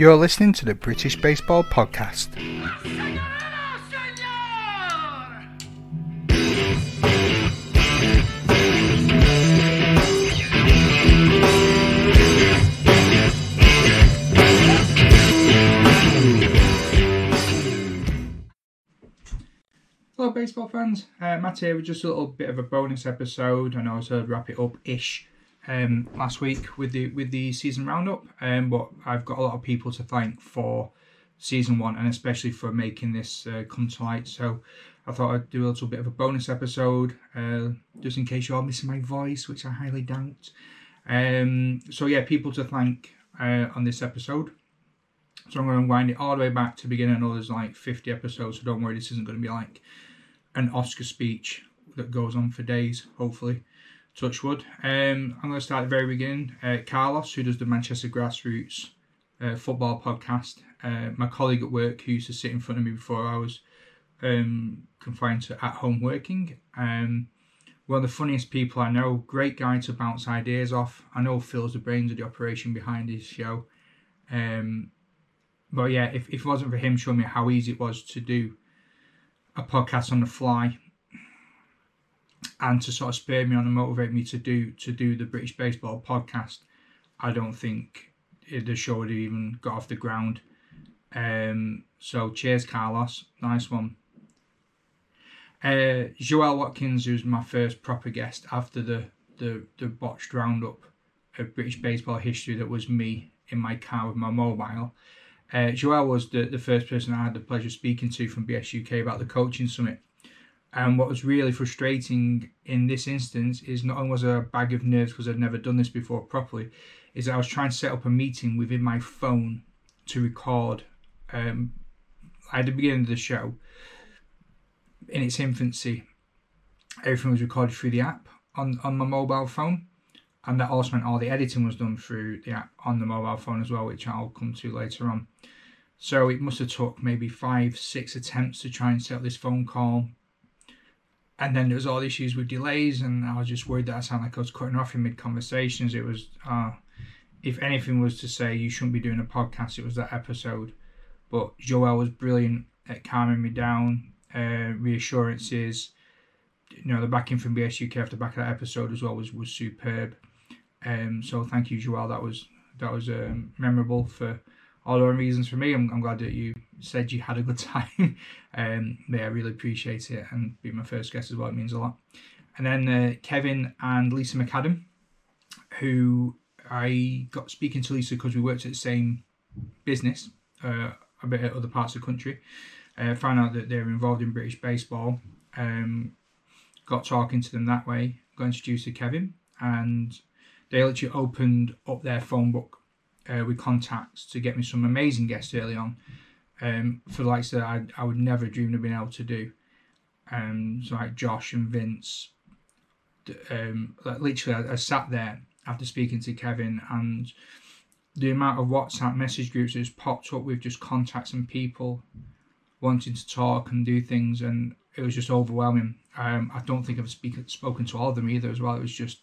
You're listening to the British Baseball Podcast. Hello, baseball fans. Uh, Matt here with just a little bit of a bonus episode. I know I said wrap it up ish um, last week with the with the season roundup, um, but I've got a lot of people to thank for season one and especially for making this uh, come to light. So I thought I'd do a little bit of a bonus episode uh, just in case you're all missing my voice, which I highly doubt. Um, so yeah, people to thank uh, on this episode. So I'm going to wind it all the way back to the beginning. I know there's like 50 episodes, so don't worry, this isn't going to be like an Oscar speech that goes on for days, hopefully. Touchwood. Um, I'm going to start at the very beginning. Uh, Carlos, who does the Manchester Grassroots uh, football podcast, uh, my colleague at work who used to sit in front of me before I was um, confined to at home working. Um, one of the funniest people I know, great guy to bounce ideas off. I know Phil's the brains of the operation behind his show. Um, but yeah, if, if it wasn't for him showing me how easy it was to do a podcast on the fly and to sort of spur me on and motivate me to do to do the British Baseball podcast, I don't think the show would have even got off the ground. Um, so cheers, Carlos. Nice one. Uh, Joel Watkins, who's my first proper guest after the the the botched roundup of British baseball history, that was me in my car with my mobile. Uh, Joel was the, the first person I had the pleasure of speaking to from BSUK about the coaching summit. And what was really frustrating in this instance is not only was a bag of nerves because I'd never done this before properly, is that I was trying to set up a meeting within my phone to record um, at the beginning of the show in its infancy. Everything was recorded through the app on, on my mobile phone. And that also meant all the editing was done through the app on the mobile phone as well, which I'll come to later on. So it must have took maybe five, six attempts to try and set up this phone call and then there was all the issues with delays, and I was just worried that I sounded like I was cutting off in mid conversations. It was, uh, if anything was to say you shouldn't be doing a podcast, it was that episode. But Joel was brilliant at calming me down, uh, reassurances. You know, the backing from BSUK after back of that episode as well was was superb. Um, so thank you, Joel. That was that was um, memorable for all the reasons for me. I'm, I'm glad that you said you had a good time. um, yeah, I really appreciate it and being my first guest as well. It means a lot. And then uh, Kevin and Lisa McAdam, who I got speaking to Lisa because we worked at the same business, uh, a bit at other parts of the country. Uh, found out that they're involved in British baseball. Um, got talking to them that way. Got introduced to Kevin, and they literally opened up their phone book uh, with contacts to get me some amazing guests early on um, for the likes that I, I would never dream of being able to do. Um, so like Josh and Vince, um, like literally I, I sat there after speaking to Kevin and the amount of WhatsApp message groups that just popped up with just contacts and people wanting to talk and do things, and it was just overwhelming. Um, I don't think I've speak, spoken to all of them either as well. It was just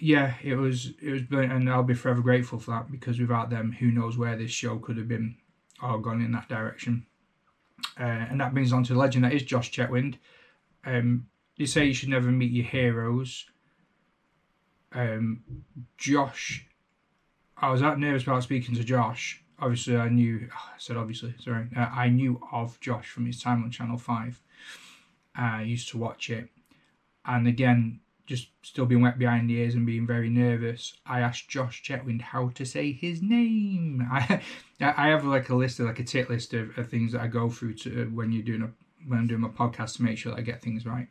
yeah, it was it was brilliant, and I'll be forever grateful for that because without them, who knows where this show could have been or gone in that direction. Uh, and that brings on to the legend that is Josh Chetwynd. Um, they say you should never meet your heroes. Um, Josh, I was that nervous about speaking to Josh. Obviously, I knew. Oh, I said obviously. Sorry, uh, I knew of Josh from his time on Channel Five. Uh, I used to watch it, and again, just still being wet behind the ears and being very nervous, I asked Josh Chetwynd how to say his name. I I have like a list of like a tick list of, of things that I go through to uh, when you're doing a when I'm doing my podcast to make sure that I get things right.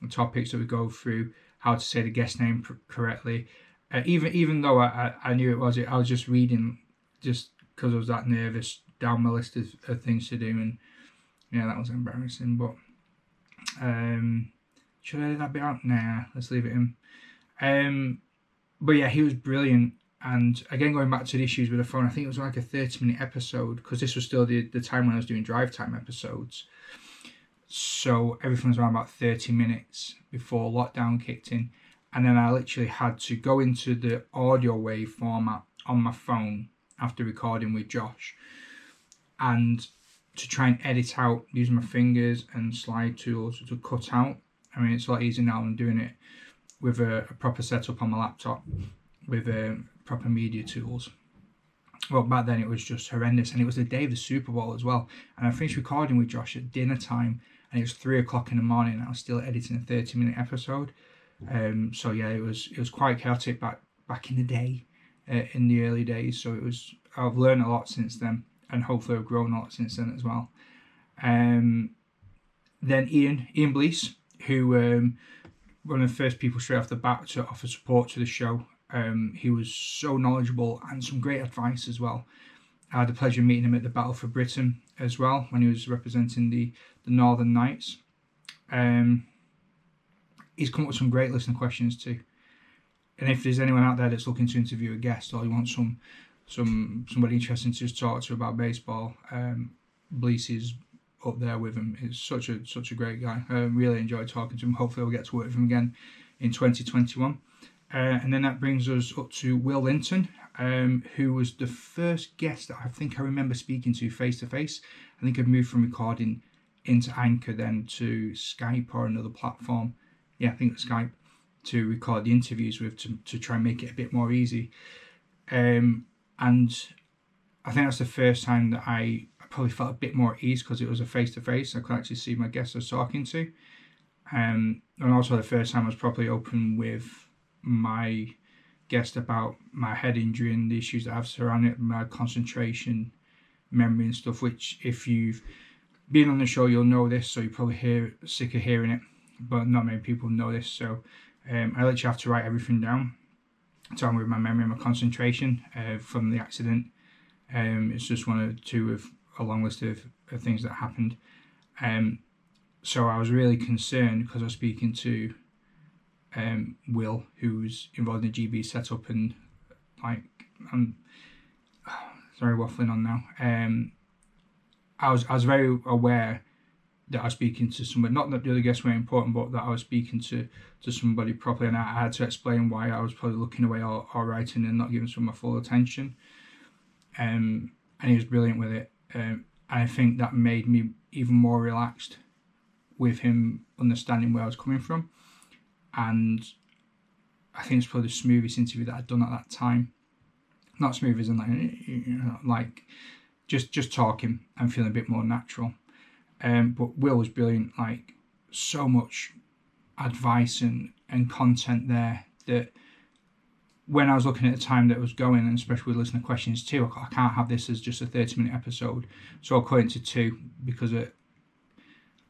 And topics that we go through, how to say the guest name pr- correctly. Uh, even even though I, I, I knew it was it, I was just reading just because I was that nervous down my list of, of things to do and yeah that was embarrassing but um should I edit that bit out? Nah, let's leave it in. Um, but yeah, he was brilliant. And again, going back to the issues with the phone, I think it was like a 30 minute episode because this was still the, the time when I was doing drive time episodes. So everything was around about 30 minutes before lockdown kicked in. And then I literally had to go into the audio wave format on my phone after recording with Josh, and to try and edit out using my fingers and slide tools to cut out. I mean, it's a lot easier now than doing it with a, a proper setup on my laptop with um, proper media tools. Well, back then it was just horrendous, and it was the day of the Super Bowl as well. And I finished recording with Josh at dinner time, and it was three o'clock in the morning. And I was still editing a thirty-minute episode. Um, so yeah, it was it was quite chaotic back back in the day, uh, in the early days. So it was I've learned a lot since then, and hopefully I've grown a lot since then as well. Um, then Ian Ian Blease, who um, one of the first people straight off the bat to offer support to the show. Um, he was so knowledgeable and some great advice as well. I had the pleasure of meeting him at the Battle for Britain as well when he was representing the, the Northern Knights. Um, he's come up with some great listener questions too. And if there's anyone out there that's looking to interview a guest or you want some some somebody interesting to talk to about baseball, um, is up there with him. He's such a such a great guy. I really enjoyed talking to him. Hopefully, I'll get to work with him again in 2021. Uh, and then that brings us up to Will Linton, um, who was the first guest that I think I remember speaking to face to face. I think I'd moved from recording into Anchor, then to Skype or another platform. Yeah, I think Skype to record the interviews with to, to try and make it a bit more easy. Um, and I think that's the first time that I probably felt a bit more at ease because it was a face to face. I could actually see my guests I was talking to. Um, and also the first time I was properly open with my guest about my head injury and the issues that I've surrounded my concentration, memory and stuff, which if you've been on the show, you'll know this, so you're probably hear sick of hearing it, but not many people know this. So um, I literally have to write everything down, talking with my memory and my concentration uh, from the accident. Um, it's just one or two of a long list of, of things that happened. Um, so I was really concerned because I was speaking to um, Will, who's involved in the GB setup, and like I'm sorry waffling on now. Um, I was I was very aware that I was speaking to somebody. Not that the other guests weren't important, but that I was speaking to to somebody properly, and I had to explain why I was probably looking away or, or writing and not giving some my full attention. Um, and he was brilliant with it. Um, I think that made me even more relaxed with him understanding where I was coming from. And I think it's probably the smoothest interview that I'd done at that time. Not smooth as in like, you know, like just just talking and feeling a bit more natural. Um, but Will was brilliant. Like so much advice and and content there that when I was looking at the time that was going, and especially with listening to questions too, I can't have this as just a 30 minute episode. So I'll cut into two because it,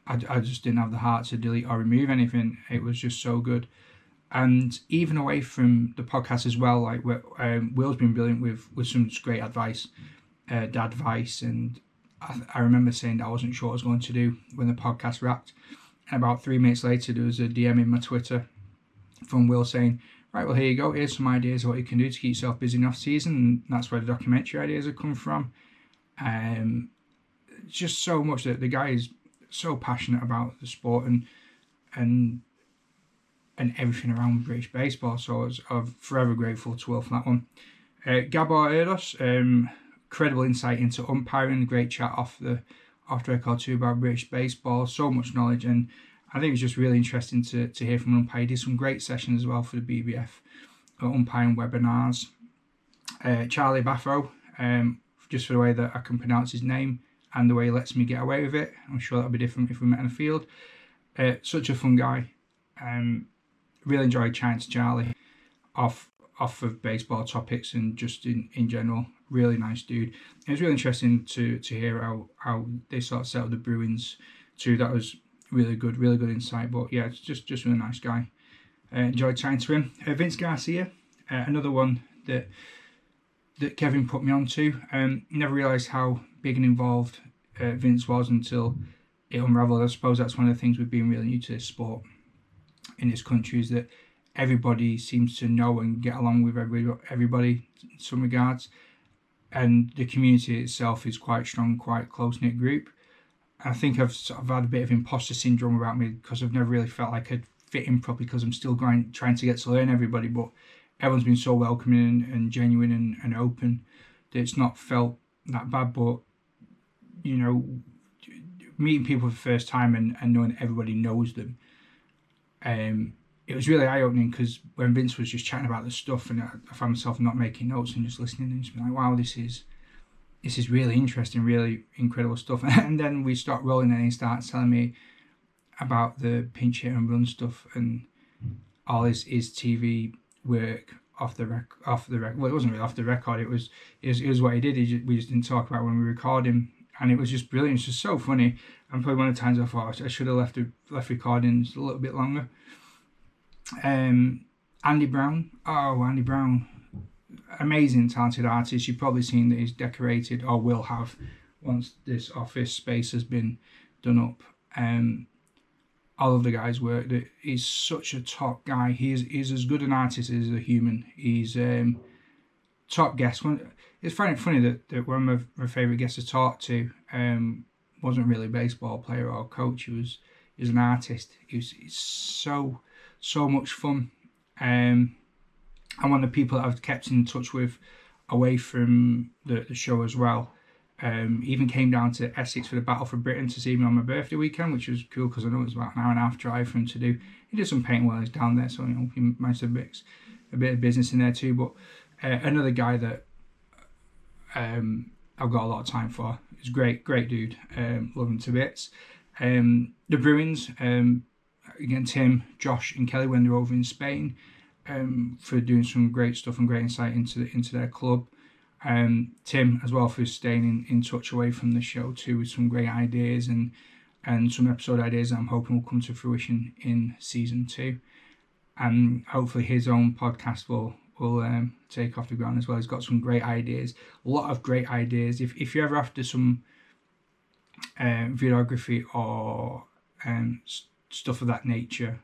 I, I just didn't have the heart to delete or remove anything. It was just so good. And even away from the podcast as well, like um, Will's been brilliant with, with some great advice, uh, dad advice. And I, I remember saying that I wasn't sure what I was going to do when the podcast wrapped. And about three minutes later, there was a DM in my Twitter from Will saying, right, well, here you go. Here's some ideas of what you can do to keep yourself busy in off season. And that's where the documentary ideas have come from. Um, just so much that the guy is so passionate about the sport and and and everything around British baseball. So I'm forever grateful to Will for that one. Uh, Gabor Erdos, um, credible insight into umpiring, great chat off the off the record too about British baseball. So much knowledge and I think it was just really interesting to, to hear from an umpire. He did some great sessions as well for the BBF uh, umpiring webinars. Uh, Charlie Baffo, um, just for the way that I can pronounce his name and the way he lets me get away with it. I'm sure that'll be different if we met in the field. Uh, such a fun guy. Um, really enjoyed chatting to Charlie off off of baseball topics and just in, in general. Really nice dude. It was really interesting to to hear how, how they sort of set up the Bruins too. That was really good, really good insight. But yeah, it's just just really nice guy. Uh, enjoyed chatting to him. Uh, Vince Garcia, uh, another one that that Kevin put me onto. Um, never realised how big and involved uh, Vince was until it unravelled. I suppose that's one of the things with being really new to this sport in this country is that everybody seems to know and get along with everybody, everybody in some regards. And the community itself is quite strong, quite close knit group. I think I've sort of had a bit of imposter syndrome about me because I've never really felt like I'd fit in properly because I'm still going, trying to get to learn everybody. But everyone's been so welcoming and, and genuine and, and open that it's not felt that bad, but you know, meeting people for the first time and, and knowing everybody knows them, um, it was really eye opening because when Vince was just chatting about the stuff, and I, I found myself not making notes and just listening and just being like, wow, this is this is really interesting, really incredible stuff. And then we start rolling and he starts telling me about the pinch hit and run stuff and all his, his TV work off the rec off the record. Well, it wasn't really off the record. It was it was, it was what he did. He just, we just didn't talk about when we record him, and it was just brilliant. It's just so funny. And probably one of the times I thought I should have left left recordings a little bit longer. Um, Andy Brown. Oh, Andy Brown. Amazing, talented artist. You've probably seen that he's decorated or will have once this office space has been done up. Um, all of the guys work. He's such a top guy. He's he's as good an artist as a human. He's um, top guest. One, it's funny funny that, that one of my, favourite guests to talk to um, wasn't really a baseball player or coach. He was he was an artist. He was he's so so much fun. Um, and one of the people that I've kept in touch with away from the, the show as well. Um, even came down to Essex for the Battle for Britain to see me on my birthday weekend, which was cool because I know it was about an hour and a half drive for him to do. He did some painting while he was down there, so you know he managed to mix a bit of business in there too. But uh, another guy that um, I've got a lot of time for. is great, great dude. Um, love him to bits. Um, the Bruins, um, again, Tim, Josh, and Kelly when they're over in Spain um, for doing some great stuff and great insight into the, into their club. Um, Tim as well for staying in, in touch away from the show too with some great ideas and and some episode ideas I'm hoping will come to fruition in season two. And hopefully his own podcast will will um, take off the ground as well. He's got some great ideas, a lot of great ideas. If if you're ever after some uh, videography or um, stuff of that nature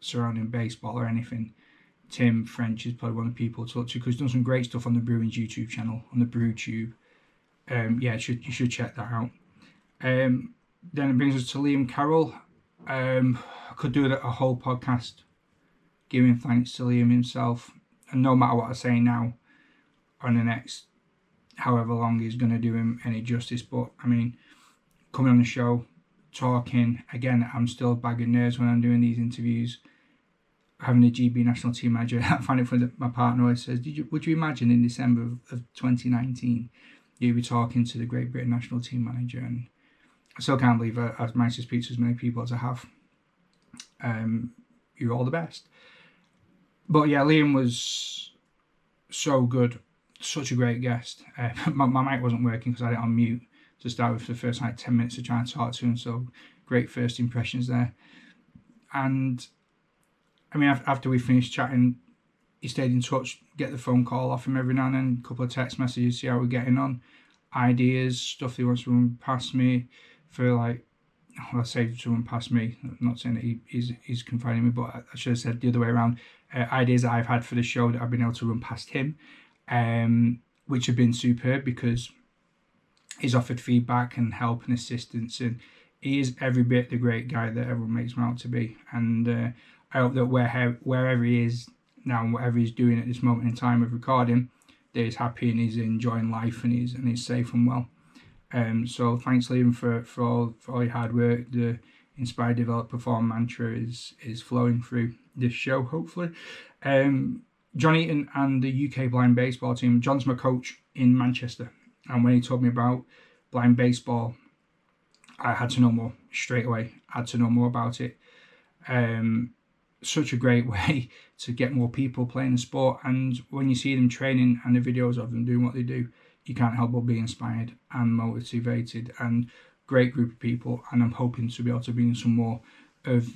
surrounding baseball or anything, Tim French is probably one of the people to talk to because he's done some great stuff on the Bruins YouTube channel, on the Brew Tube. Um, yeah, you should, you should check that out. Um, then it brings us to Liam Carroll. Um, I could do a whole podcast giving thanks to Liam himself. And no matter what I say now, on the next however long he's going to do him any justice. But I mean, coming on the show, talking, again, I'm still bagging nerves when I'm doing these interviews having a GB national team manager. I find it that my partner always says, Did you, would you imagine in December of, of 2019 you'd be talking to the Great Britain national team manager? And I still can't believe I, I've managed to speak to as many people as I have. Um, you're all the best. But yeah, Liam was so good, such a great guest. Uh, my, my mic wasn't working because I had it on mute to start with for the first like 10 minutes of trying to talk to him. So great first impressions there. And I mean, after we finished chatting, he stayed in touch, get the phone call off him every now and then, a couple of text messages, see how we're getting on, ideas, stuff he wants to run past me for like, well, I say to run past me, I'm not saying that he, he's, he's confining me, but I should have said the other way around, uh, ideas that I've had for the show that I've been able to run past him, um, which have been superb because he's offered feedback and help and assistance and he is every bit the great guy that everyone makes him out to be. And uh, I hope that where, wherever he is now and whatever he's doing at this moment in time of recording, that he's happy and he's enjoying life and he's and he's safe and well. Um, so thanks Liam for, for all for all your hard work. The inspire, develop, perform mantra is is flowing through this show. Hopefully, um, John Eaton and the UK blind baseball team. John's my coach in Manchester, and when he told me about blind baseball, I had to know more straight away. I had to know more about it. Um, such a great way to get more people playing the sport. And when you see them training and the videos of them doing what they do, you can't help but be inspired and motivated. And great group of people. And I'm hoping to be able to bring some more of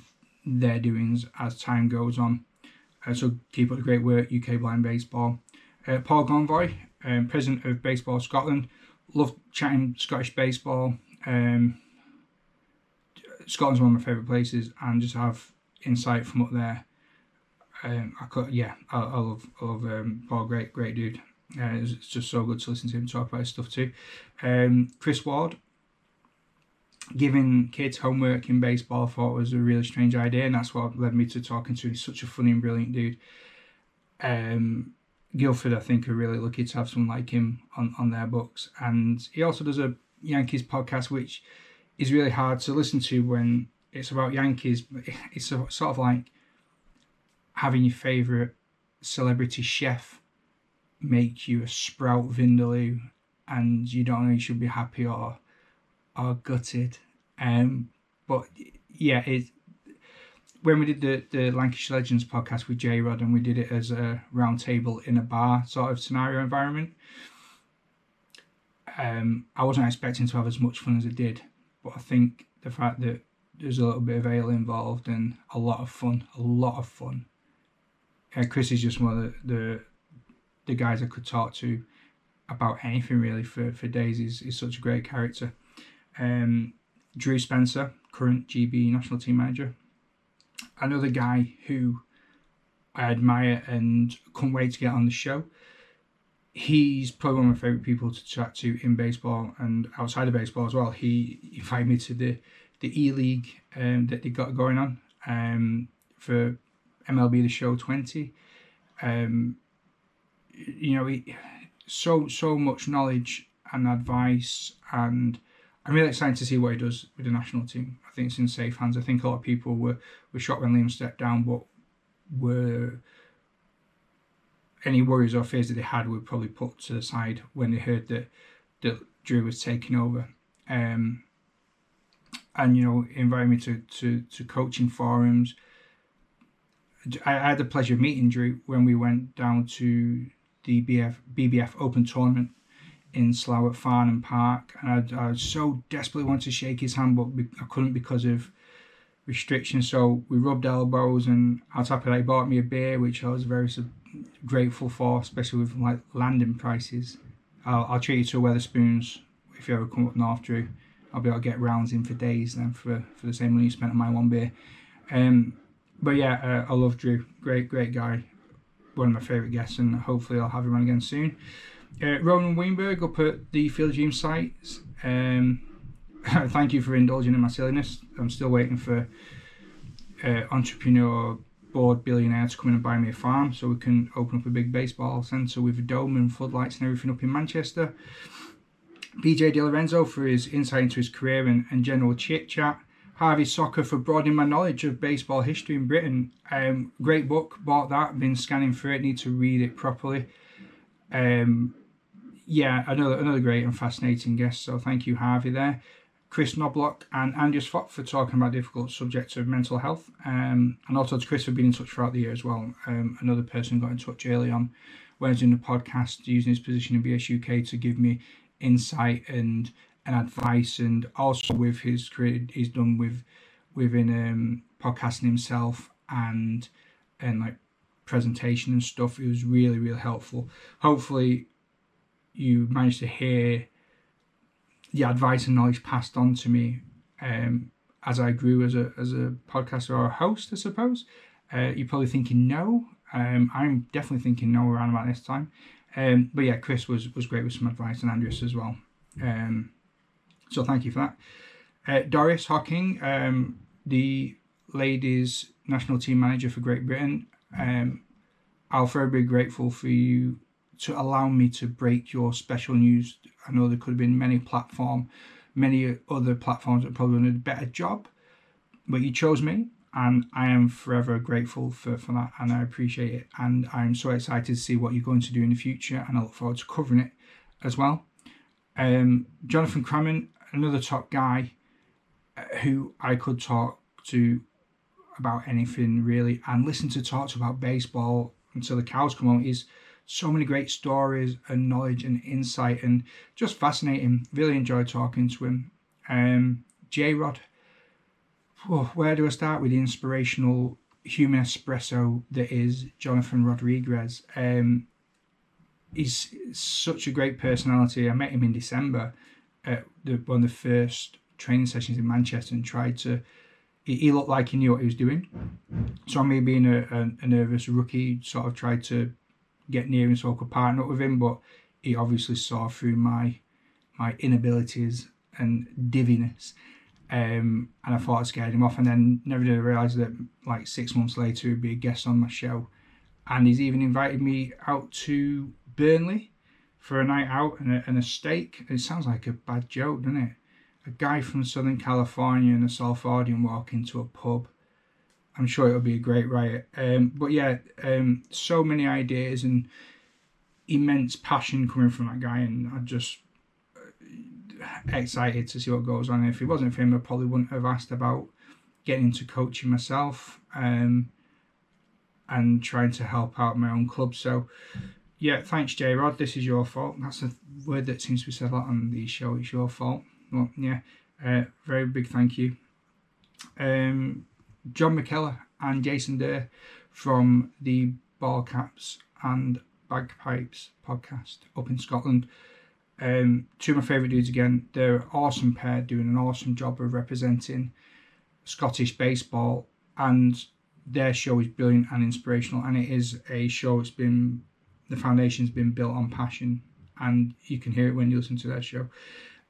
their doings as time goes on. Uh, so keep up the great work, UK Blind Baseball. Uh, Paul Gonvoy, um, President of Baseball Scotland. Love chatting Scottish baseball. Um, Scotland's one of my favourite places, and just have insight from up there. Um, I could, yeah, I, I love, I love um, Paul. Great, great dude. Uh, it's, just so good to listen to him talk about his stuff too. Um, Chris Ward, giving kids homework in baseball, I thought was a really strange idea, and that's what led me to talking to him. He's such a funny and brilliant dude. Um, Guildford, I think, are really lucky to have someone like him on, on their books. And he also does a Yankees podcast, which is really hard to listen to when it's about Yankees. It's a, sort of like having your favourite celebrity chef make you a sprout vindaloo and you don't know you should be happy or or gutted. Um, but yeah, it when we did the, the Lancashire Legends podcast with J Rod and we did it as a round table in a bar sort of scenario environment, um, I wasn't expecting to have as much fun as I did. But I think the fact that there's a little bit of ale involved and a lot of fun, a lot of fun. Uh, Chris is just one of the, the, the guys I could talk to about anything really for, for days. He's, he's such a great character. Um, Drew Spencer, current GB national team manager, another guy who I admire and can't wait to get on the show. He's probably one of my favourite people to chat to in baseball and outside of baseball as well. He invited me to the the E League um, that they got going on um, for MLB The Show 20. Um, you know, so so much knowledge and advice, and I'm really excited to see what he does with the national team. I think it's in safe hands. I think a lot of people were were shocked when Liam stepped down, but were any worries or fears that they had were probably put to the side when they heard that that Drew was taking over. Um, and you know, invited me to to to coaching forums. I had the pleasure of meeting Drew when we went down to the BF, BBF Open Tournament in Slough at Farnham Park, and I, I so desperately wanted to shake his hand, but I couldn't because of restrictions. So we rubbed elbows, and on top of that, he bought me a beer, which I was very grateful for, especially with like landing prices. I'll, I'll treat you to a Wetherspoons if you ever come up north, Drew. I'll be able to get rounds in for days then for for the same money you spent on my one beer. Um, but yeah, uh, I love Drew. Great, great guy. One of my favourite guests, and hopefully I'll have him on again soon. Uh, Ronan Weinberg up at the Field Dream sites. Um, thank you for indulging in my silliness. I'm still waiting for uh, entrepreneur board billionaire to come in and buy me a farm so we can open up a big baseball centre with a dome and floodlights and everything up in Manchester. BJ Di Lorenzo for his insight into his career and, and general chit chat. Harvey Soccer for broadening my knowledge of baseball history in Britain. Um, great book, bought that, been scanning through it, need to read it properly. Um, yeah, another another great and fascinating guest. So thank you, Harvey, there. Chris Knobloch and Andreas Fock for talking about difficult subjects of mental health. Um, and also to Chris for being in touch throughout the year as well. Um, another person got in touch early on when I was in the podcast using his position in BS UK to give me insight and and advice and also with his career he's done with within um, podcasting himself and and like presentation and stuff. It was really really helpful. Hopefully, you managed to hear the advice and knowledge passed on to me um, as I grew as a as a podcaster or a host, I suppose. Uh, you're probably thinking no. Um, I'm definitely thinking no around about this time. Um, but yeah, Chris was was great with some advice and Andreas as well. Um, so thank you for that. Uh, Doris Hocking, um, the ladies national team manager for Great Britain. Um, I'll forever be grateful for you to allow me to break your special news. I know there could have been many platform, many other platforms that probably done a better job, but you chose me, and I am forever grateful for, for that, and I appreciate it. And I'm so excited to see what you're going to do in the future, and I look forward to covering it as well. Um, Jonathan Cramen, another top guy uh, who I could talk to about anything really and listen to talks about baseball until the cows come home. He's so many great stories and knowledge and insight and just fascinating. Really enjoyed talking to him. Um, J Rod, where do I start with the inspirational human espresso that is Jonathan Rodriguez? Um, he's such a great personality. I met him in December at the, one of the first training sessions in Manchester and tried to. He, he looked like he knew what he was doing. So me being a, a, a nervous rookie, sort of tried to get near him so I could partner up with him, but he obviously saw through my my inabilities and diviness. Um, and I thought I scared him off, and then never did I realise that like six months later he'd be a guest on my show, and he's even invited me out to Burnley for a night out and a, and a steak. It sounds like a bad joke, doesn't it? A guy from Southern California and a Salfordian walk into a pub. I'm sure it'll be a great riot. Um, but yeah, um, so many ideas and immense passion coming from that guy, and I just excited to see what goes on. If it wasn't for him, I probably wouldn't have asked about getting into coaching myself um, and trying to help out my own club. So, yeah, thanks, J Rod. This is your fault. That's a word that seems to be said a lot on the show. It's your fault. Well, yeah, uh, very big thank you. Um, John McKellar and Jason Durr from the Ball Caps and Bagpipes podcast up in Scotland. Um, two of my favourite dudes again. They're an awesome pair doing an awesome job of representing Scottish baseball, and their show is brilliant and inspirational. And it is a show that's been the foundation's been built on passion, and you can hear it when you listen to their show.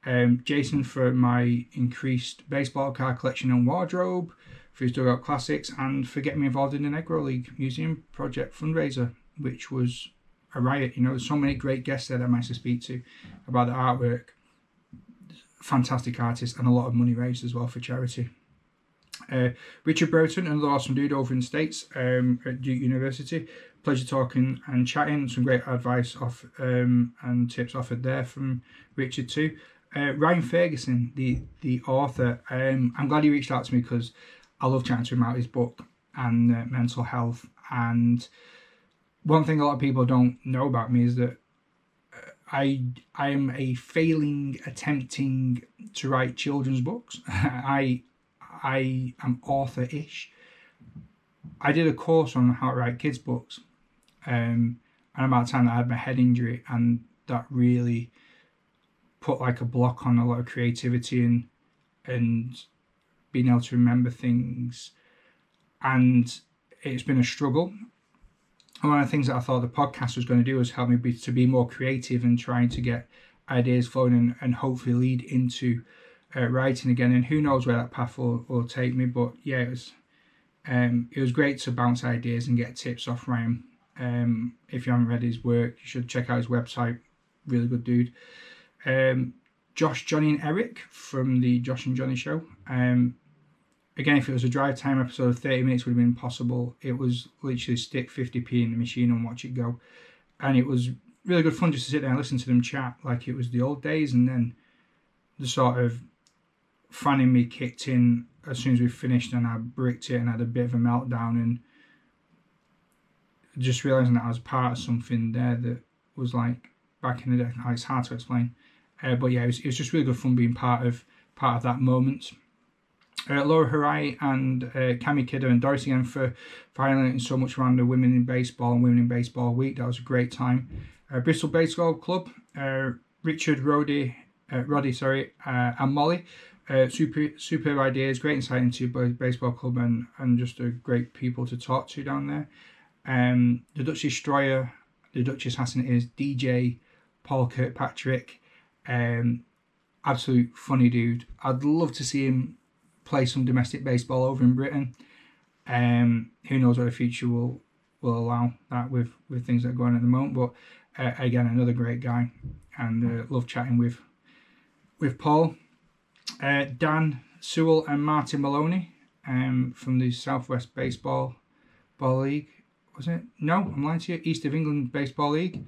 Um, Jason for my increased baseball card collection and wardrobe, for his dugout classics, and for getting me involved in the Negro League Museum project fundraiser, which was a riot. You know, there's so many great guests there that I managed to speak to about the artwork. Fantastic artist and a lot of money raised as well for charity. Uh, Richard Broughton, another awesome dude over in the States um, at Duke University. Pleasure talking and chatting. Some great advice off um, and tips offered there from Richard too. Uh, Ryan Ferguson, the the author, um, I'm glad he reached out to me because I love chatting to him about his book and uh, mental health. And one thing a lot of people don't know about me is that uh, I I am a failing attempting to write children's books. I I am author-ish. I did a course on how to write kids' books, um, and about time that I had my head injury, and that really put like a block on a lot of creativity and and being able to remember things. And it's been a struggle. One of the things that I thought the podcast was going to do was help me be, to be more creative and trying to get ideas flowing and, and hopefully lead into uh, writing again. And who knows where that path will, will take me. But yeah, it was um, it was great to bounce ideas and get tips off Ryan. Um, if you haven't read his work, you should check out his website. Really good dude. Um, Josh, Johnny, and Eric from the Josh and Johnny show. Um, again, if it was a drive time episode of 30 minutes would have been possible. It was literally stick 50p in the machine and watch it go. And it was really good fun just to sit there and listen to them chat like it was the old days. And then the sort of fanning me kicked in as soon as we finished and I bricked it and had a bit of a meltdown and just realizing that I was part of something there that was like back in the day. It's hard to explain. Uh, but yeah, it was, it was just really good fun being part of part of that moment. Uh, Laura Harai and uh, Cami Kidder and Doris again for, for highlighting so much around the Women in Baseball and Women in Baseball Week. That was a great time. Uh, Bristol Baseball Club, uh, Richard Roddy, uh, Roddy, sorry, uh, and Molly. Super, superb ideas, great insight into both baseball club and, and just a great people to talk to down there. Um, the Duchess Stroyer, the Duchess Hassan is DJ Paul Kirkpatrick, um, absolute funny dude. I'd love to see him play some domestic baseball over in Britain. Um, who knows what the future will will allow that with with things that are going on at the moment. But uh, again, another great guy, and uh, love chatting with with Paul, uh, Dan Sewell, and Martin Maloney um, from the Southwest Baseball Ball League. Was it? No, I'm lying to you. East of England Baseball League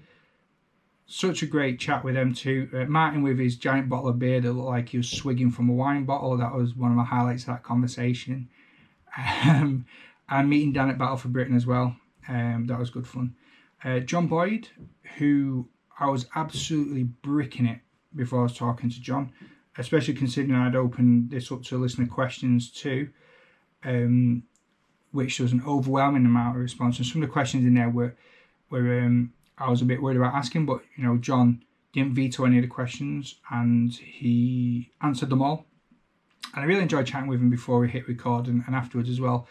such a great chat with them too. Uh, Martin with his giant bottle of beer that looked like he was swigging from a wine bottle. That was one of my highlights of that conversation. Um, and meeting Dan at Battle for Britain as well. Um, that was good fun. Uh, John Boyd, who I was absolutely bricking it before I was talking to John, especially considering I'd opened this up to listener questions too, um, which was an overwhelming amount of response. And some of the questions in there were were um, I was a bit worried about asking, but you know, John didn't veto any of the questions and he answered them all. And I really enjoyed chatting with him before we hit record and, and afterwards as well.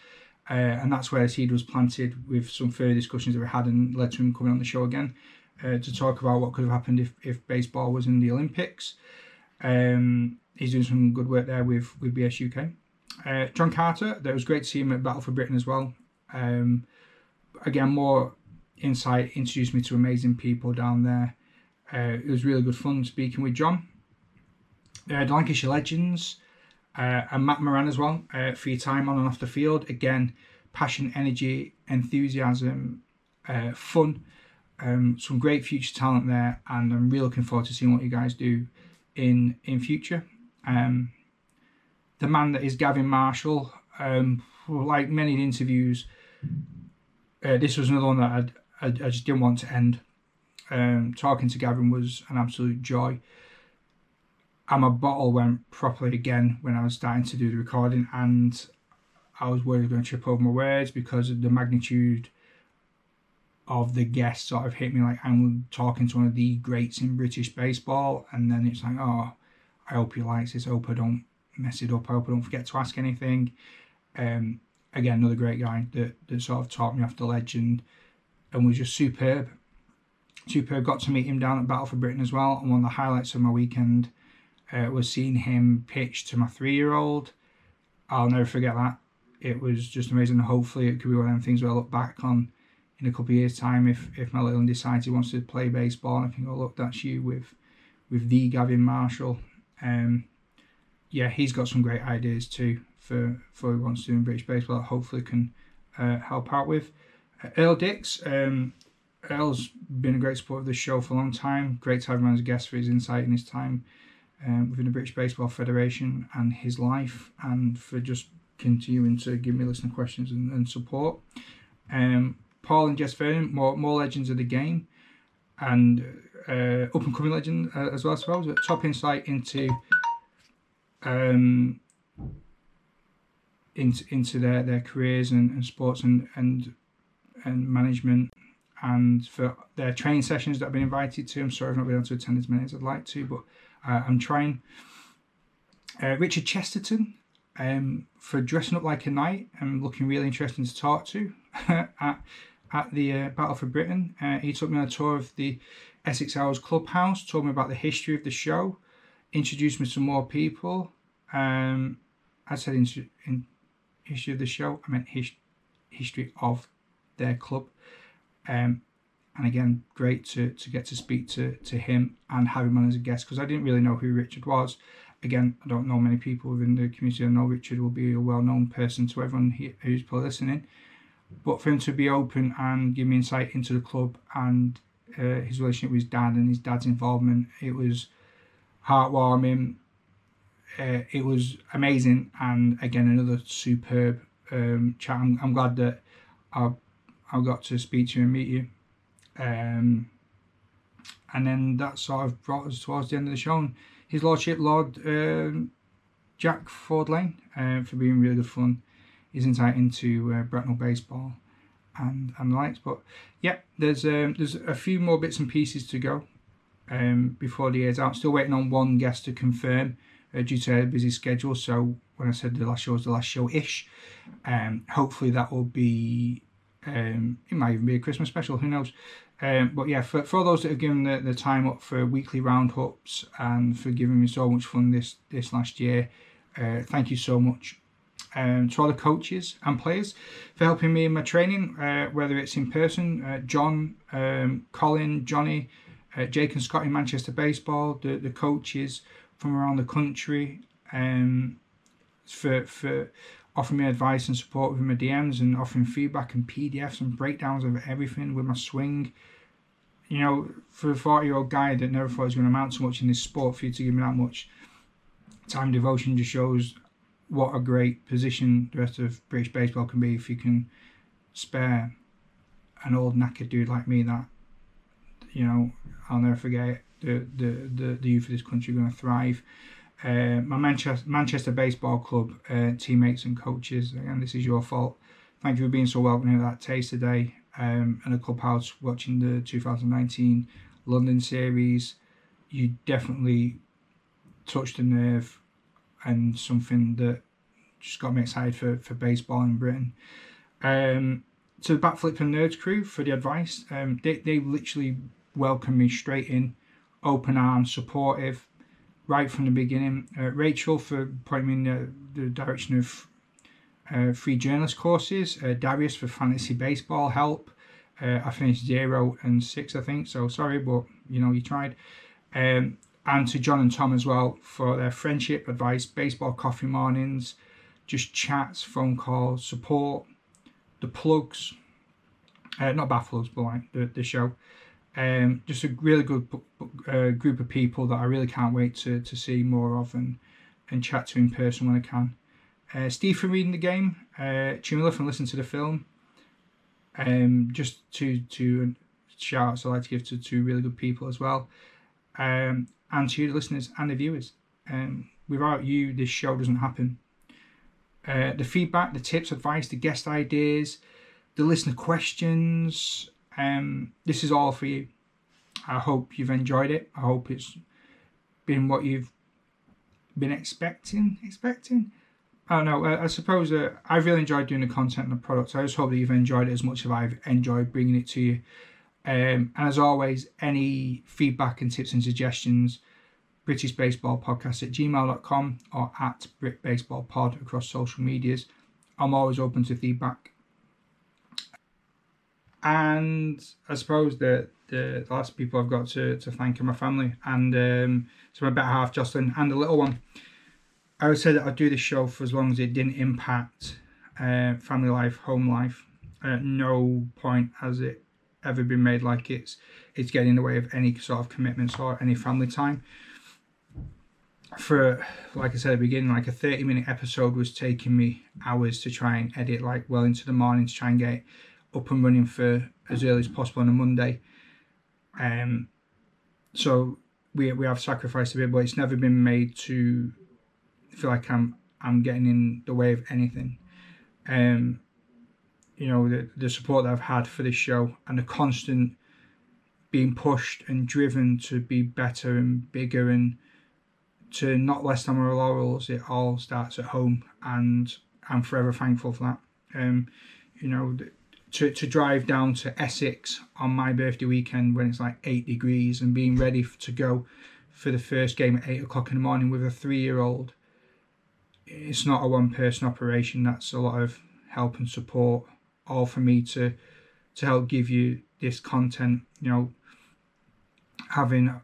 Uh, and that's where the seed was planted with some further discussions that we had and led to him coming on the show again uh, to talk about what could have happened if, if baseball was in the Olympics. Um, he's doing some good work there with, with BS UK. Uh, John Carter, that was great to see him at Battle for Britain as well. Um, again, more insight, introduced me to amazing people down there. Uh, it was really good fun speaking with John. Uh, the Lancashire Legends uh, and Matt Moran as well uh, for your time on and off the field. Again, passion, energy, enthusiasm, uh, fun. Um, some great future talent there, and I'm really looking forward to seeing what you guys do in in future. Um, the man that is Gavin Marshall, um, like many interviews, uh, this was another one that I'd, I, I just didn't want to end. Um, talking to Gavin was an absolute joy. And my bottle went properly again when I was starting to do the recording, and I was worried I was going to trip over my words because of the magnitude of the guest sort of hit me like I'm talking to one of the greats in British baseball, and then it's like, oh, I hope he likes this. I hope I don't mess it up. I hope I don't forget to ask anything. Um, again, another great guy that, that sort of taught me off the legend and was just superb. Superb. Got to meet him down at Battle for Britain as well. And one of the highlights of my weekend uh, was seeing him pitch to my three year old. I'll never forget that. It was just amazing. Hopefully, it could be one of them things where I look back on in a couple of years' time if if my little one decides he wants to play baseball, and I can go, look, that's you with with the Gavin Marshall. Um, yeah, he's got some great ideas too for for what he wants to do in British baseball. Hopefully, can uh, help out with. Earl Dix. Um, Earl's been a great supporter of this show for a long time. Great to have him as a guest for his insight and his time um, within the British Baseball Federation and his life, and for just continuing to give me listener questions and, and support. Um, Paul and Jess Vernon, more more legends of the game, and uh, up and coming legend uh, as well, I suppose. But top insight into um, into into their, their careers and, and sports and, and and management and for their training sessions that I've been invited to. I'm sorry I've not been able to attend as many as I'd like to, but uh, I'm trying. Uh, Richard Chesterton um, for dressing up like a knight and looking really interesting to talk to at at the uh, Battle for Britain. Uh, he took me on a tour of the Essex Arrows Clubhouse, told me about the history of the show, introduced me to more people. Um, I said in, in history of the show, I meant his, history of their club. Um, and again, great to, to get to speak to, to him and have him on as a guest because I didn't really know who Richard was. Again, I don't know many people within the community. I know Richard will be a well known person to everyone who's listening. But for him to be open and give me insight into the club and uh, his relationship with his dad and his dad's involvement, it was heartwarming. Uh, it was amazing, and again another superb um, chat. I'm, I'm, glad that I I got to speak to you and meet you. Um, and then that sort of brought us towards the end of the show. And His Lordship Lord um, Jack Ford Lane uh, for being really good fun his insight into uh, baseball and and the likes. But yeah, there's um, there's a few more bits and pieces to go um, before the year's out. Still waiting on one guest to confirm uh, due to a busy schedule. So when I said the last show was the last show ish, um, hopefully that will be. Um, it might even be a Christmas special. Who knows? Um, but yeah, for, for those that have given the, the time up for weekly roundups and for giving me so much fun this this last year, uh, thank you so much um, to all the coaches and players for helping me in my training, uh, whether it's in person. Uh, John, um, Colin, Johnny, uh, Jake and Scott in Manchester Baseball, the, the coaches from around the country, um, for for offering me advice and support with my DMs and offering feedback and PDFs and breakdowns of everything with my swing. You know, for a 40 year old guy that never thought he was going to amount so much in this sport, for you to give me that much time devotion just shows what a great position the rest of British baseball can be if you can spare an old knackered dude like me that you know I'll never forget the the the, the youth of this country are going to thrive. Uh, my Manchester Manchester Baseball Club uh, teammates and coaches, again, this is your fault. Thank you for being so welcoming at that taste today um, and the clubhouse watching the 2019 London series. You definitely touched a nerve and something that just got me excited for, for baseball in Britain. Um, to the Bat Flip and Nerds crew for the advice. Um, they, they literally welcomed me straight in, open arms, supportive, right from the beginning. Uh, Rachel for pointing me in the, the direction of uh, free journalist courses. Uh, Darius for fantasy baseball help. Uh, I finished zero and six, I think. So sorry, but you know you tried. Um, and to John and Tom as well for their friendship, advice, baseball coffee mornings, just chats, phone calls, support, the plugs, uh, not baffles, but like the, the show. Um, just a really good uh, group of people that I really can't wait to, to see more of and, and chat to in person when I can. Uh, Steve for reading the game, uh, Chumilla from listening to the film. Um, just to to shout outs I'd like to give to two really good people as well. Um, and to you, the listeners and the viewers. Um, without you, this show doesn't happen. Uh, the feedback, the tips, advice, the guest ideas, the listener questions. Um, this is all for you. I hope you've enjoyed it. I hope it's been what you've been expecting. Expecting. I don't know. I, I suppose uh, I've really enjoyed doing the content and the products. I just hope that you've enjoyed it as much as I've enjoyed bringing it to you. Um, and as always, any feedback and tips and suggestions, British Baseball Podcast at gmail.com or at Brit Baseball Pod across social medias. I'm always open to feedback. And I suppose that the, the last people I've got to, to thank are my family and um, so my better half, Jocelyn, and the little one. I would say that I'd do this show for as long as it didn't impact uh, family life, home life. At no point has it ever been made like it's it's getting in the way of any sort of commitments or any family time. For like I said at the beginning, like a 30 minute episode was taking me hours to try and edit like well into the morning to try and get up and running for as early as possible on a Monday. Um so we we have sacrificed a bit, but it's never been made to feel like I'm I'm getting in the way of anything. Um, you know the the support that I've had for this show and the constant being pushed and driven to be better and bigger and to not less on my laurels. It all starts at home, and I'm forever thankful for that. Um, you know, to to drive down to Essex on my birthday weekend when it's like eight degrees and being ready to go for the first game at eight o'clock in the morning with a three year old it's not a one person operation. That's a lot of help and support, all for me to to help give you this content. You know, having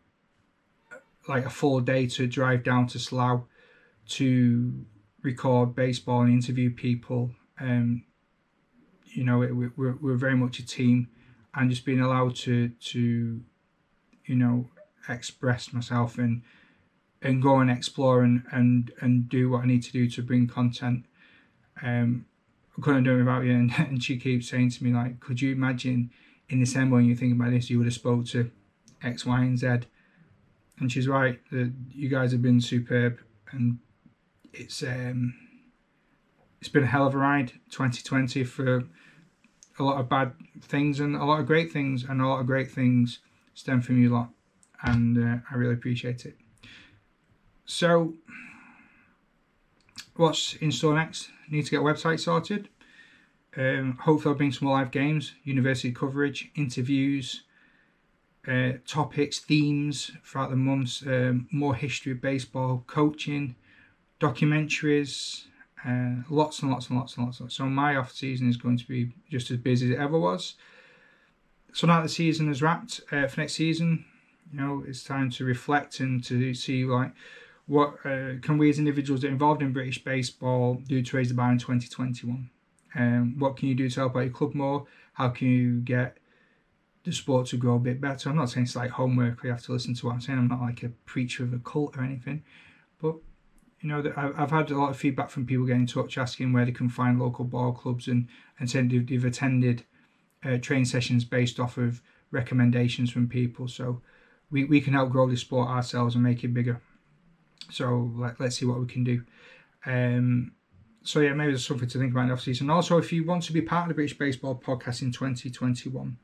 like a full day to drive down to Slough to record baseball and interview people. Um, you know, we're we're very much a team, and just being allowed to to, you know, express myself and and go and explore and, and, and do what I need to do to bring content. Um, I couldn't do it without you. And, and she keeps saying to me, like, could you imagine in December when you think about this, you would have spoke to X, Y, and Z. And she's right. that you guys have been superb, and it's um, it's been a hell of a ride. 2020 for a lot of bad things and a lot of great things, and a lot of great things stem from you lot, and uh, I really appreciate it. So, what's in store next? Need to get a website sorted. Um, hopefully, I'll bring some live games, university coverage, interviews, uh, topics, themes throughout the months, um, more history of baseball, coaching, documentaries, uh, lots and lots and lots and lots. So, my off season is going to be just as busy as it ever was. So, now the season is wrapped uh, for next season, you know, it's time to reflect and to see like what uh, can we as individuals that are involved in British baseball do to raise the bar in 2021? Um, what can you do to help out your club more? How can you get the sport to grow a bit better? I'm not saying it's like homework. You have to listen to what I'm saying. I'm not like a preacher of a cult or anything, but you know, I've had a lot of feedback from people getting in touch asking where they can find local ball clubs and and saying they've, they've attended uh, training sessions based off of recommendations from people. So we, we can help grow this sport ourselves and make it bigger. So let, let's see what we can do. Um, so yeah, maybe there's something to think about in the off season. Also, if you want to be part of the British Baseball Podcast in 2021,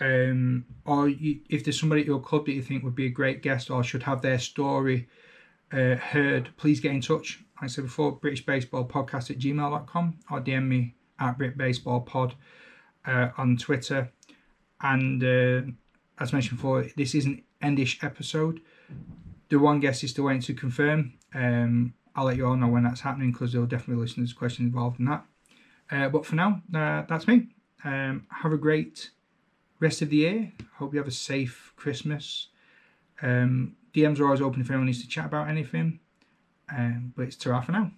um, or you, if there's somebody at your club that you think would be a great guest or should have their story uh, heard, please get in touch. Like I said before, British Baseball Podcast at gmail.com or DM me at Brit Baseball Pod uh, on Twitter. And uh, as mentioned before, this is an endish episode the one guest is still waiting to confirm. Um, I'll let you all know when that's happening because there'll definitely be listeners' questions involved in that. Uh, but for now, uh, that's me. Um, have a great rest of the year. Hope you have a safe Christmas. Um, DMs are always open if anyone needs to chat about anything. Um, but it's ta for now.